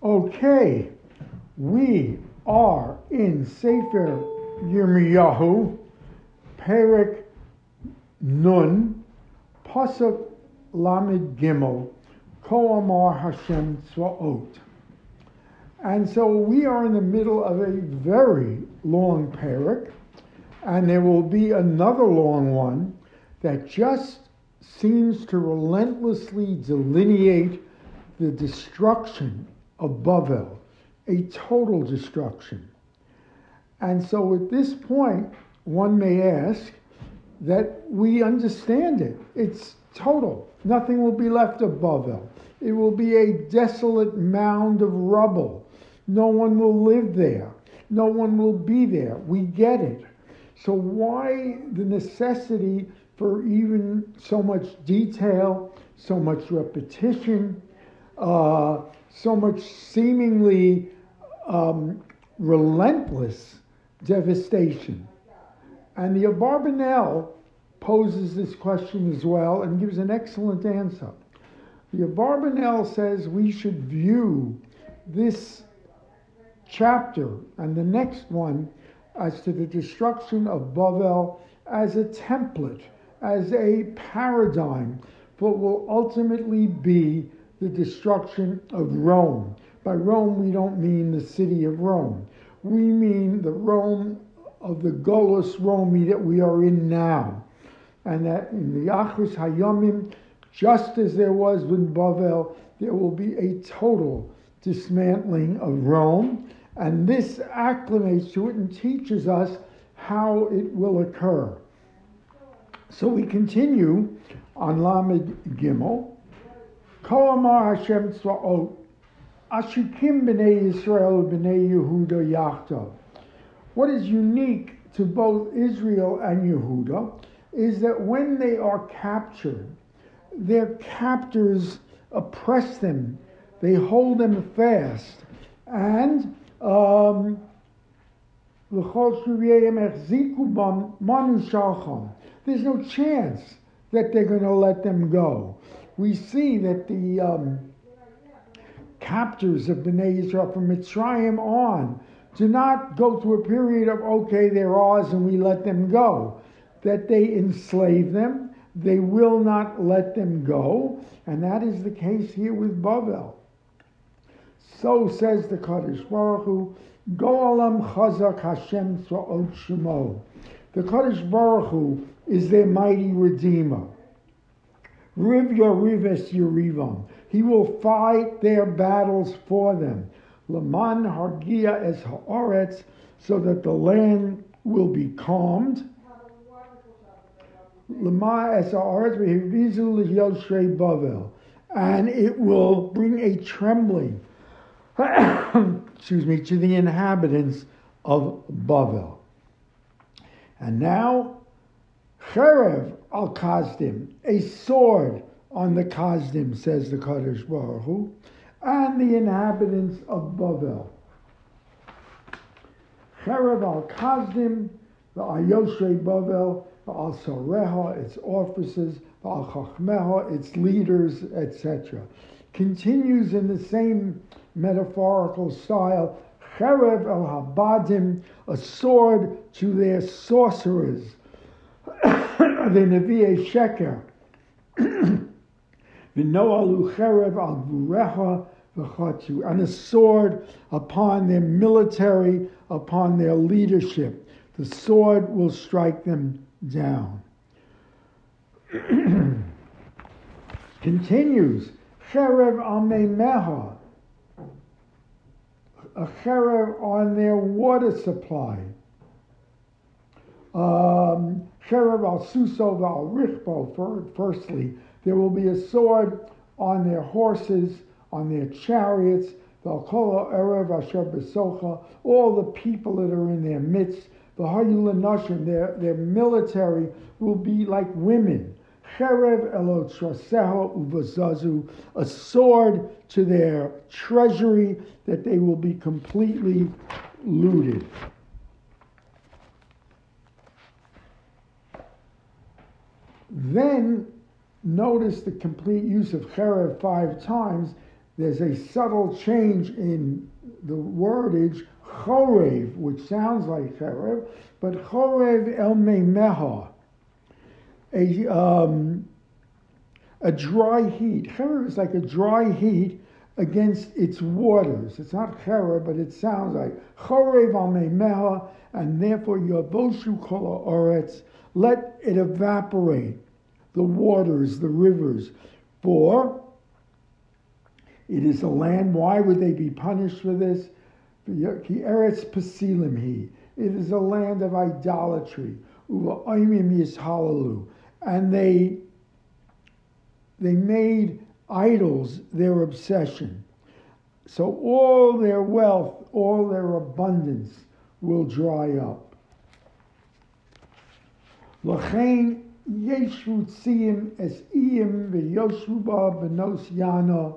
Okay, we are in Sefer Yirmiyahu, Perik Nun, Pasuk Lamed Gimel, Koamar Hashem Tzvaot. And so we are in the middle of a very long parak, and there will be another long one that just seems to relentlessly delineate the destruction of Bavel, a total destruction. And so at this point, one may ask that we understand it. It's total. Nothing will be left of Bavel. It will be a desolate mound of rubble. No one will live there. No one will be there. We get it. So, why the necessity for even so much detail, so much repetition, uh, so much seemingly um, relentless devastation? And the Abarbanel poses this question as well and gives an excellent answer. The Abarbanel says we should view this chapter and the next one as to the destruction of Bavel as a template, as a paradigm for what will ultimately be the destruction of Rome. By Rome, we don't mean the city of Rome. We mean the Rome of the Golos Romi that we are in now. And that in the Achris Hayamim, just as there was in Bavel, there will be a total dismantling of Rome and this acclimates to it and teaches us how it will occur. So we continue on Lamed Gimel. Koamar Hashem Tzvaot, Ashikim b'nei Yisrael b'nei Yehuda yachtav. What is unique to both Israel and Yehuda is that when they are captured, their captors oppress them, they hold them fast, and um, there's no chance that they're going to let them go. We see that the um, captors of Bnei Israel from Mitzrayim on do not go through a period of, okay, they're ours and we let them go. That they enslave them, they will not let them go, and that is the case here with Bavel. So says the Kadosh Baruch Hu, Goalam Chazak Hashem Tzva'ot Shemo. The Kadosh Baruch Hu is their mighty Redeemer. Riv Yarives Yerivam. He will fight their battles for them. Laman Hargia es Haaretz, so that the land will be calmed. Lama es Haaretz Bavel. And it will bring a trembling excuse me, to the inhabitants of Bavel. And now, Cherev al Kazdim, a sword on the Kazdim, says the Kadosh Baruch Hu, and the inhabitants of Bavel. Cherev al Kazdim, the Ayoshe Bavel, the Al Sareha, its officers, the Al Chachmeha, its leaders, etc. Continues in the same metaphorical style, Cherev al Habadim, a sword to their sorcerers, Gurecha v'chatu, and a sword upon their military, upon their leadership. The sword will strike them down. Continues, Cherev al Memeha, a cherev on their water supply. Um, cherev al suso al richbo, firstly, there will be a sword on their horses, on their chariots, all the people that are in their midst, the Hayulanashim, their, their military will be like women. Cherev elot uvazazu, a sword to their treasury that they will be completely looted. Then notice the complete use of cherev five times, there's a subtle change in the wordage chorev, which sounds like chorev, but chorev el meha, a um, a dry heat. Chorev is like a dry heat against its waters. It's not chorev, but it sounds like chorev al meha, and therefore your yavoshu kol oretz. Let it evaporate the waters, the rivers, for it is a land. Why would they be punished for this? It is a land of idolatry. And they they made idols their obsession. So all their wealth, all their abundance will dry up. L'chein yeshu tziyim es iyim v'yoshuba benos yana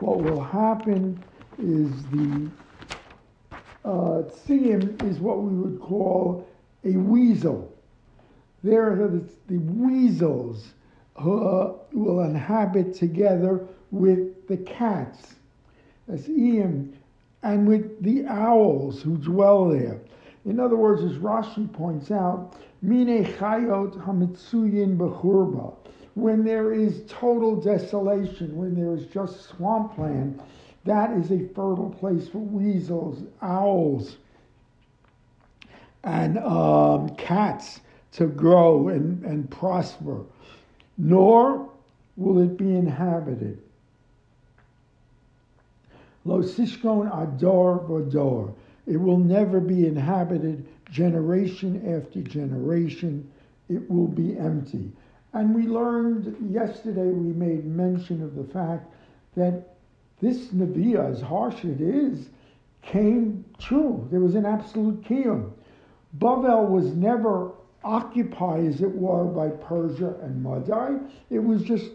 what will happen is the uh, is what we would call a weasel. There are the, the weasels who uh, will inhabit together with the cats, as Iyim, and with the owls who dwell there. In other words, as Rashi points out, Mine chayot hamitsuyin bechurba when there is total desolation, when there is just swampland, that is a fertile place for weasels, owls, and um, cats to grow and, and prosper. Nor will it be inhabited. Lo sishkon ador vador. It will never be inhabited generation after generation. It will be empty. And we learned yesterday, we made mention of the fact that this Nevi'ah, as harsh it is, came true. There was an absolute kiyum. Bavel was never occupied, as it were, by Persia and Madai. It was just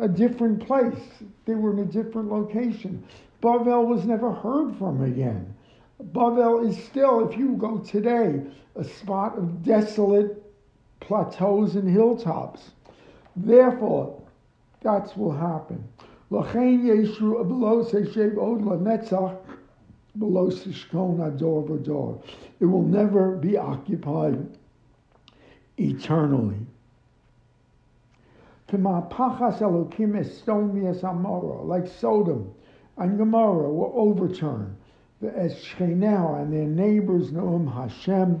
a different place. They were in a different location. Bavel was never heard from again. Bavel is still, if you go today, a spot of desolate plateaus and hilltops. Therefore, that's will happen. It will never be occupied eternally. Pachas like Sodom and Gomorrah were overturned. As Shchenah and their neighbors Noam Hashem,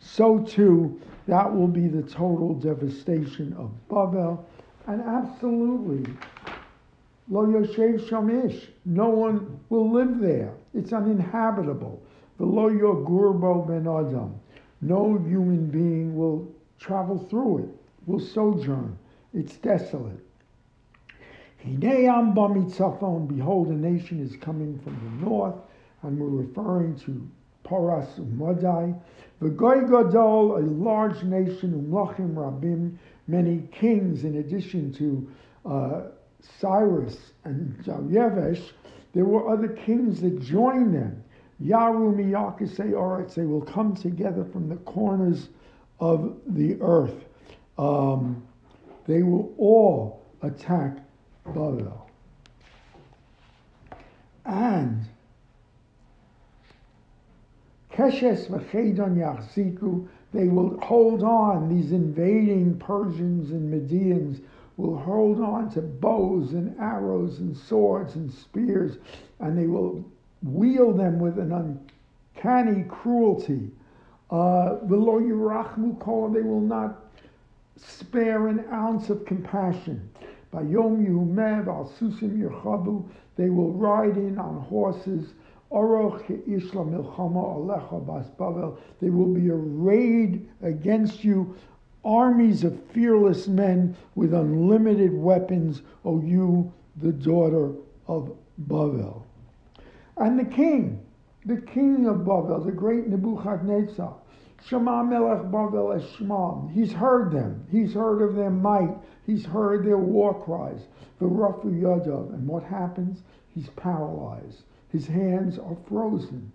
so too that will be the total devastation of Bavel. And absolutely, Lo Yoshev Shamish, no one will live there. It's uninhabitable. Lo Yogurbo Ben Adam, no human being will travel through it, will sojourn. It's desolate. Hineam Bamitzafon, behold, a nation is coming from the north, and we're referring to Paras Umadai. Goy Gadol, a large nation, Umlachim Rabim, many kings, in addition to uh, Cyrus and Yavesh, there were other kings that joined them. Yaru Miyakase Oretz, they will come together from the corners of the earth. Um, they will all attack Babel. And Keshes v'chedon yachziku, they will hold on, these invading Persians and Medians will hold on to bows and arrows and swords and spears, and they will wield them with an uncanny cruelty. Uh, they will not spare an ounce of compassion. By Yom Yumev al Susim Yerchabu, they will ride in on horses they will be arrayed against you, armies of fearless men with unlimited weapons, O you, the daughter of Bavel. And the king, the king of Bavel, the great Nebuchadnezzar, Shema Melech Bavel Eshmam. He's heard them. He's heard of their might. He's heard their war cries. The Rafu Yadav. And what happens? He's paralyzed. His hands are frozen.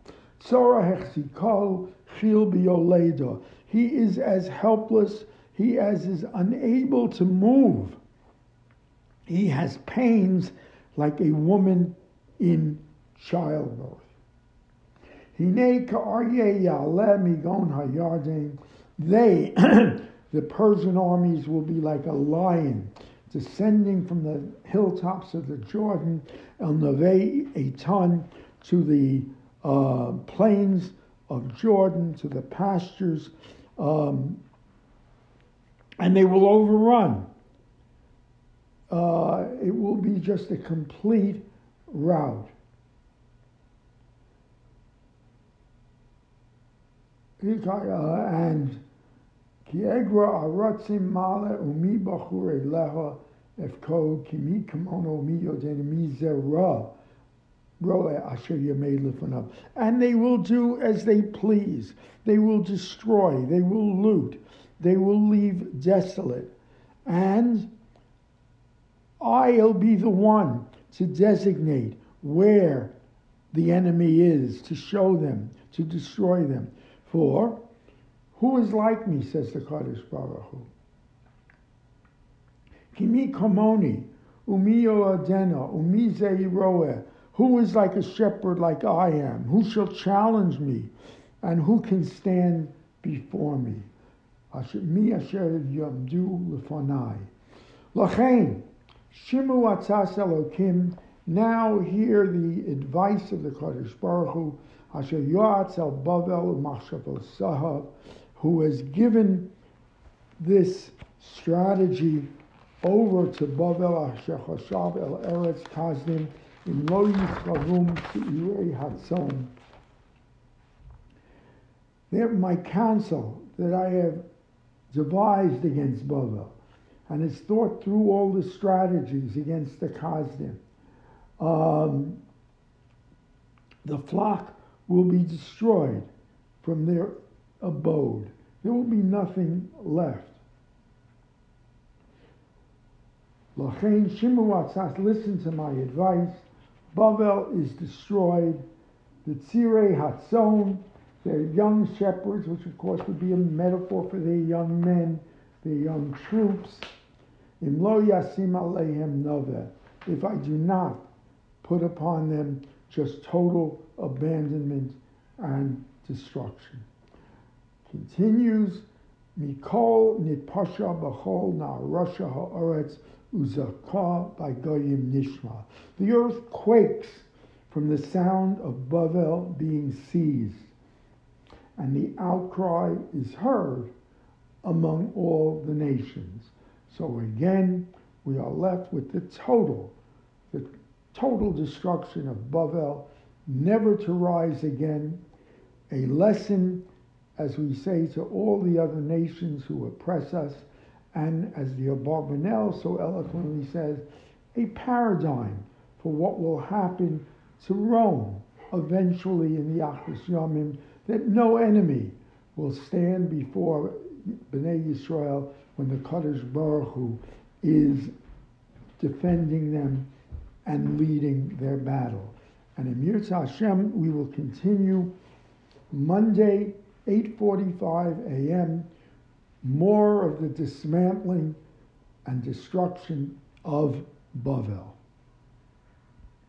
He is as helpless, he as is unable to move. He has pains like a woman in childbirth. They, the Persian armies, will be like a lion descending from the hilltops of the Jordan, El Neve Etan, to the uh, plains of Jordan, to the pastures, um, and they will overrun. Uh, it will be just a complete rout. Uh, and And they will do as they please. They will destroy. They will loot. They will leave desolate. And I'll be the one to designate where the enemy is, to show them, to destroy them. For who is like me, says the Kadosh Baruch Hu? Kimi komoni, umiyo adena, umize Who is like a shepherd like I am? Who shall challenge me? And who can stand before me? Mi asher yamdu lefanai. Lachain, shimu atzas elokim. Now hear the advice of the Kadosh Baruch Hu Asher Yoatz al Bavel Machshav Sahav, who has given this strategy over to Bavel Asher Chashav El Eretz Kazdim in Lo Yisravum Seirei Hatzon. They're my counsel that I have devised against Bavel and has thought through all the strategies against the Kazdim. Um, the flock will be destroyed from their abode. There will be nothing left. Lachain Shimu listen to my advice. Bavel is destroyed. The Tzirei Hatzon, their young shepherds, which of course would be a metaphor for their young men, their young troops. Yasim Noveh. If I do not put upon them just total abandonment and destruction. Continues, Mikol nitpasha b'chol na'arasha ha'aretz uzaka by goyim nishma. The earth quakes from the sound of Bavel being seized, and the outcry is heard among all the nations. So again, we are left with the total, the total destruction of Bavel, never to rise again, a lesson, as we say to all the other nations who oppress us, and as the Abarbanel so eloquently says, a paradigm for what will happen to Rome eventually in the Achris Yomim, that no enemy will stand before Bnei Yisrael when the Kadosh Baruch Hu is defending them and leading their battle. And in Yirtzeh Hashem, we will continue Monday, 8.45 a.m., more of the dismantling and destruction of Bavel.